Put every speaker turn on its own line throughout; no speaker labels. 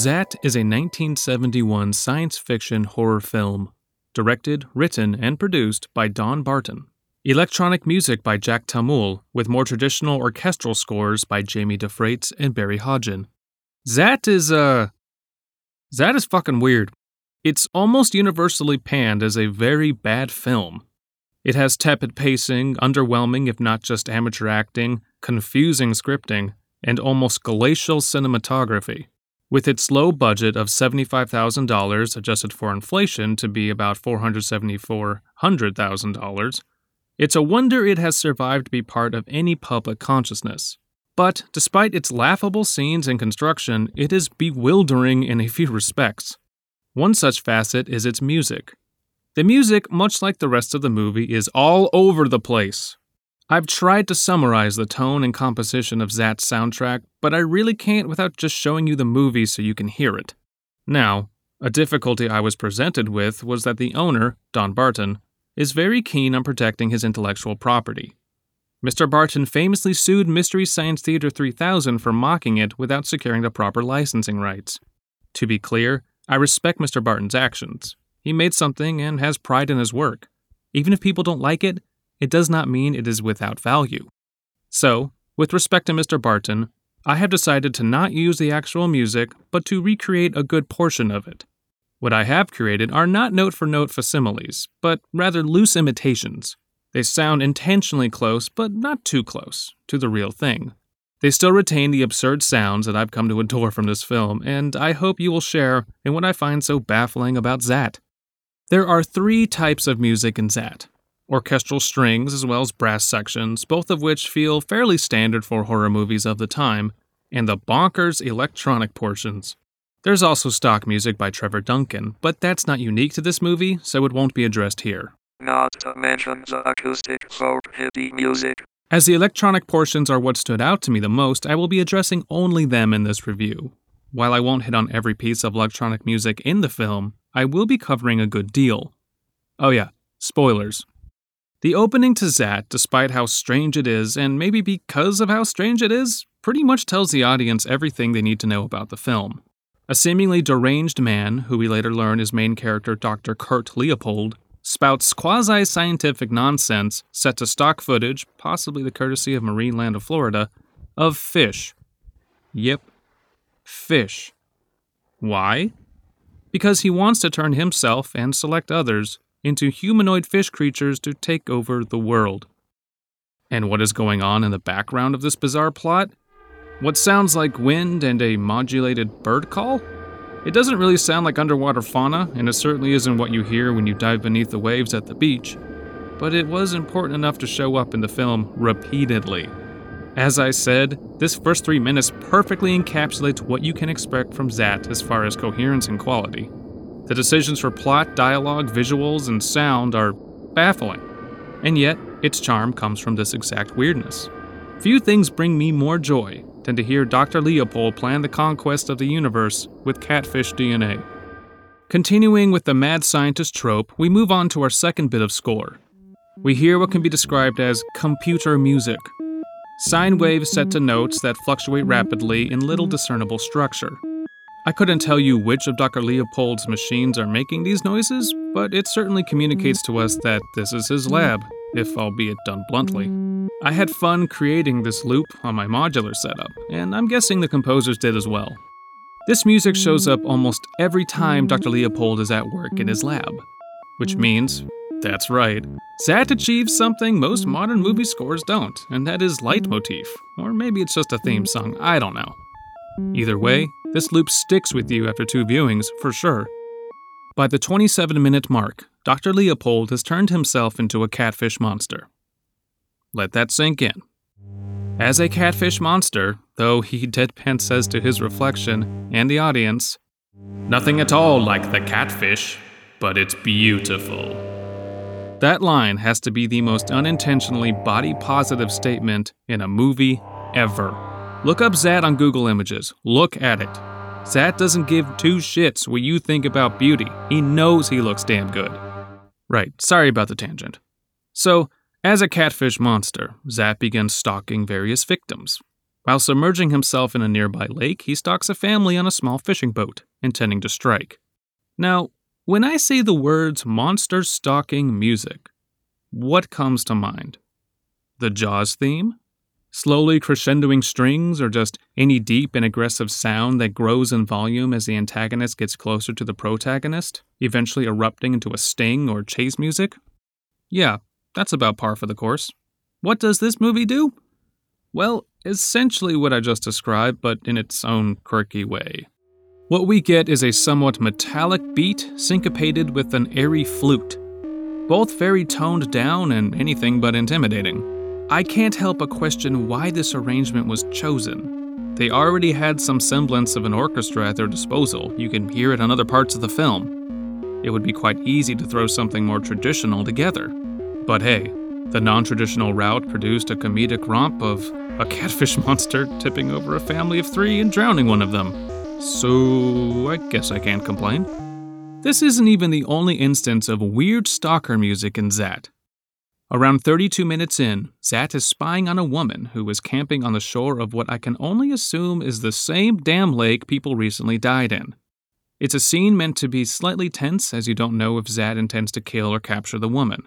Zaat is a 1971 science fiction horror film, directed, written, and produced by Don Barton. Electronic music by Jack Tamul, with more traditional orchestral scores by Jamie DeFrates and Barry Hodgin. Zaat is, uh. Zaat is fucking weird. It's almost universally panned as a very bad film. It has tepid pacing, underwhelming if not just amateur acting, confusing scripting, and almost glacial cinematography. With its low budget of $75,000 adjusted for inflation to be about $474,000, it's a wonder it has survived to be part of any public consciousness. But despite its laughable scenes and construction, it is bewildering in a few respects. One such facet is its music. The music, much like the rest of the movie, is all over the place. I've tried to summarize the tone and composition of Zaat's soundtrack, but I really can't without just showing you the movie so you can hear it. Now, a difficulty I was presented with was that the owner, Don Barton, is very keen on protecting his intellectual property. Mr. Barton famously sued Mystery Science Theater 3000 for mocking it without securing the proper licensing rights. To be clear, I respect Mr. Barton's actions. He made something and has pride in his work. Even if people don't like it, it does not mean it is without value. So, with respect to Mr. Barton, I have decided to not use the actual music, but to recreate a good portion of it. What I have created are not note for note facsimiles, but rather loose imitations. They sound intentionally close, but not too close, to the real thing. They still retain the absurd sounds that I've come to adore from this film, and I hope you will share in what I find so baffling about Zaat. There are three types of music in Zaat orchestral strings as well as brass sections, both of which feel fairly standard for horror movies of the time, and the bonkers electronic portions. There's also stock music by Trevor Duncan, but that's not unique to this movie, so it won't be addressed here.
Not to mention the acoustic folk hippie music.
As the electronic portions are what stood out to me the most, I will be addressing only them in this review. While I won't hit on every piece of electronic music in the film, I will be covering a good deal. Oh, yeah, spoilers. The opening to Zaat, despite how strange it is, and maybe because of how strange it is, pretty much tells the audience everything they need to know about the film. A seemingly deranged man, who we later learn is main character Dr. Kurt Leopold, spouts quasi scientific nonsense set to stock footage, possibly the courtesy of Marine Land of Florida, of fish. Yep, fish. Why? Because he wants to turn himself and select others into humanoid fish creatures to take over the world. And what is going on in the background of this bizarre plot? What sounds like wind and a modulated bird call? It doesn't really sound like underwater fauna, and it certainly isn't what you hear when you dive beneath the waves at the beach, but it was important enough to show up in the film repeatedly. As I said, this first three minutes perfectly encapsulates what you can expect from Zaat as far as coherence and quality. The decisions for plot, dialogue, visuals, and sound are baffling. And yet, its charm comes from this exact weirdness. Few things bring me more joy than to hear Dr. Leopold plan the conquest of the universe with catfish DNA. Continuing with the mad scientist trope, we move on to our second bit of score. We hear what can be described as computer music. Sine waves set to notes that fluctuate rapidly in little discernible structure. I couldn't tell you which of Dr. Leopold's machines are making these noises, but it certainly communicates to us that this is his lab, if albeit done bluntly. I had fun creating this loop on my modular setup, and I'm guessing the composers did as well. This music shows up almost every time Dr. Leopold is at work in his lab, which means, that's right, Zaat achieves something most modern movie scores don't, and that is leitmotif, or maybe it's just a theme song, I don't know. Either way, this loop sticks with you after two viewings, for sure. By the 27 minute mark, Dr. Leopold has turned himself into a catfish monster. Let that sink in. As a catfish monster, though he deadpan says to his reflection and the audience, Nothing at all like the catfish, but it's beautiful. That line has to be the most unintentionally body positive statement in a movie ever. Look up Zaat on Google Images. Look at it. Zaat doesn't give two shits what you think about beauty. He knows he looks damn good. Right, sorry about the tangent. So, as a catfish monster, Zaat begins stalking various victims. While submerging himself in a nearby lake, he stalks a family on a small fishing boat, intending to strike. Now, when I say the words monster stalking music, what comes to mind? The Jaws theme? Slowly crescendoing strings, or just any deep and aggressive sound that grows in volume as the antagonist gets closer to the protagonist, eventually erupting into a sting or chase music? Yeah, that's about par for the course. What does this movie do? Well, essentially what I just described, but in its own quirky way. What we get is a somewhat metallic beat syncopated with an airy flute, both very toned down and anything but intimidating. I can't help but question why this arrangement was chosen. They already had some semblance of an orchestra at their disposal, you can hear it on other parts of the film. It would be quite easy to throw something more traditional together. But hey, the non traditional route produced a comedic romp of a catfish monster tipping over a family of three and drowning one of them. So, I guess I can't complain. This isn't even the only instance of weird stalker music in Zaat. Around 32 minutes in, Zaat is spying on a woman who is camping on the shore of what I can only assume is the same damn lake people recently died in. It's a scene meant to be slightly tense as you don't know if Zaat intends to kill or capture the woman.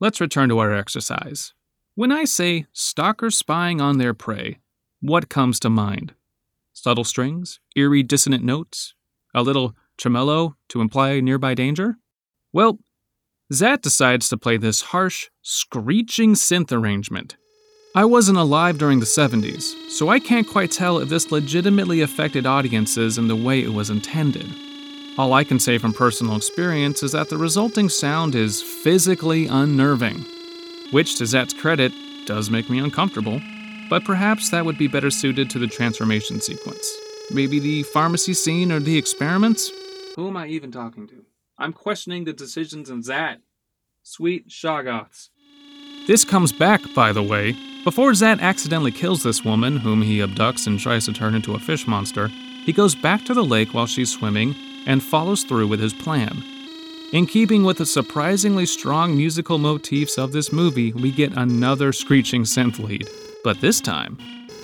Let's return to our exercise. When I say stalkers spying on their prey, what comes to mind? Subtle strings, eerie dissonant notes, a little tremolo to imply nearby danger? Well, Zaat decides to play this harsh, screeching synth arrangement. I wasn't alive during the 70s, so I can't quite tell if this legitimately affected audiences in the way it was intended. All I can say from personal experience is that the resulting sound is physically unnerving, which, to Zaat's credit, does make me uncomfortable, but perhaps that would be better suited to the transformation sequence. Maybe the pharmacy scene or the experiments? Who am I even talking to? I'm questioning the decisions in Zaat. Sweet Shoggoths. This comes back, by the way. Before Zaat accidentally kills this woman, whom he abducts and tries to turn into a fish monster, he goes back to the lake while she's swimming and follows through with his plan. In keeping with the surprisingly strong musical motifs of this movie, we get another screeching synth lead. But this time,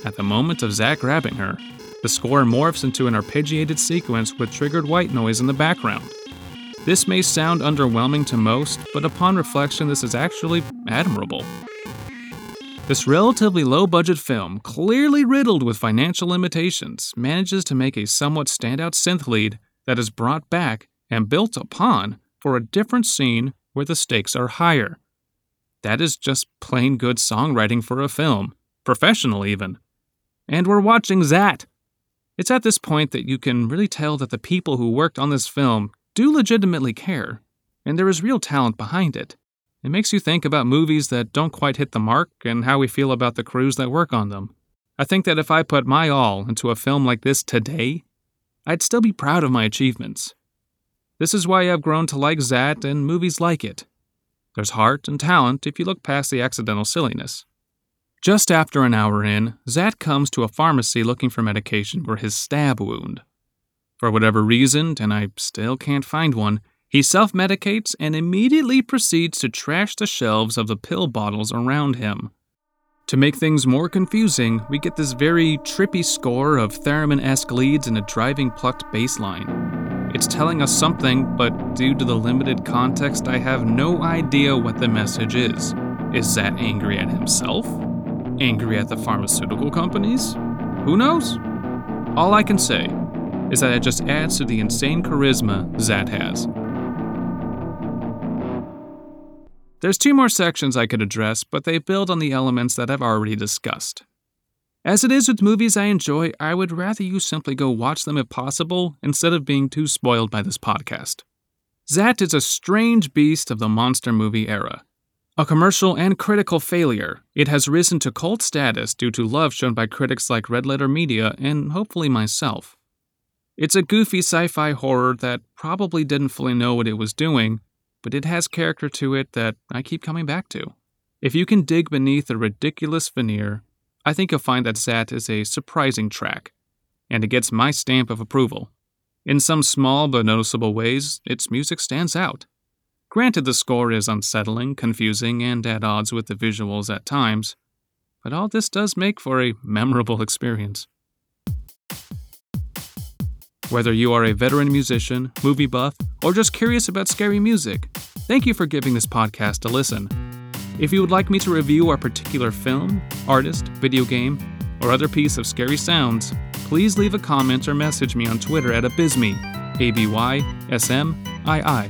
at the moment of Zaat grabbing her, the score morphs into an arpeggiated sequence with triggered white noise in the background. This may sound underwhelming to most, but upon reflection, this is actually admirable. This relatively low budget film, clearly riddled with financial limitations, manages to make a somewhat standout synth lead that is brought back and built upon for a different scene where the stakes are higher. That is just plain good songwriting for a film, professional even. And we're watching that! It's at this point that you can really tell that the people who worked on this film do legitimately care, and there is real talent behind it. It makes you think about movies that don't quite hit the mark and how we feel about the crews that work on them. I think that if I put my all into a film like this today, I'd still be proud of my achievements. This is why I've grown to like Zaat and movies like it. There's heart and talent if you look past the accidental silliness. Just after an hour in, Zaat comes to a pharmacy looking for medication for his stab wound. For whatever reason, and I still can't find one, he self medicates and immediately proceeds to trash the shelves of the pill bottles around him. To make things more confusing, we get this very trippy score of theremin esque leads and a driving plucked bass line. It's telling us something, but due to the limited context, I have no idea what the message is. Is Zaat angry at himself? Angry at the pharmaceutical companies? Who knows? All I can say is that it just adds to the insane charisma Zaat has. There's two more sections I could address, but they build on the elements that I've already discussed. As it is with movies I enjoy, I would rather you simply go watch them if possible instead of being too spoiled by this podcast. Zaat is a strange beast of the monster movie era. A commercial and critical failure, it has risen to cult status due to love shown by critics like Red Letter Media and hopefully myself. It's a goofy sci fi horror that probably didn't fully know what it was doing, but it has character to it that I keep coming back to. If you can dig beneath a ridiculous veneer, I think you'll find that Zaat is a surprising track, and it gets my stamp of approval. In some small but noticeable ways, its music stands out. Granted, the score is unsettling, confusing, and at odds with the visuals at times, but all this does make for a memorable experience. Whether you are a veteran musician, movie buff, or just curious about scary music, thank you for giving this podcast a listen. If you would like me to review a particular film, artist, video game, or other piece of scary sounds, please leave a comment or message me on Twitter at Abysmii, A B Y S M I I.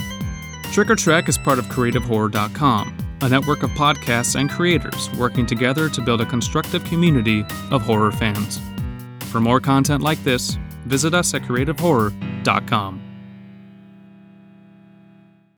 Trick or Trek is part of CreativeHorror.com, a network of podcasts and creators working together to build a constructive community of horror fans. For more content like this, visit us at CreativeHorror.com.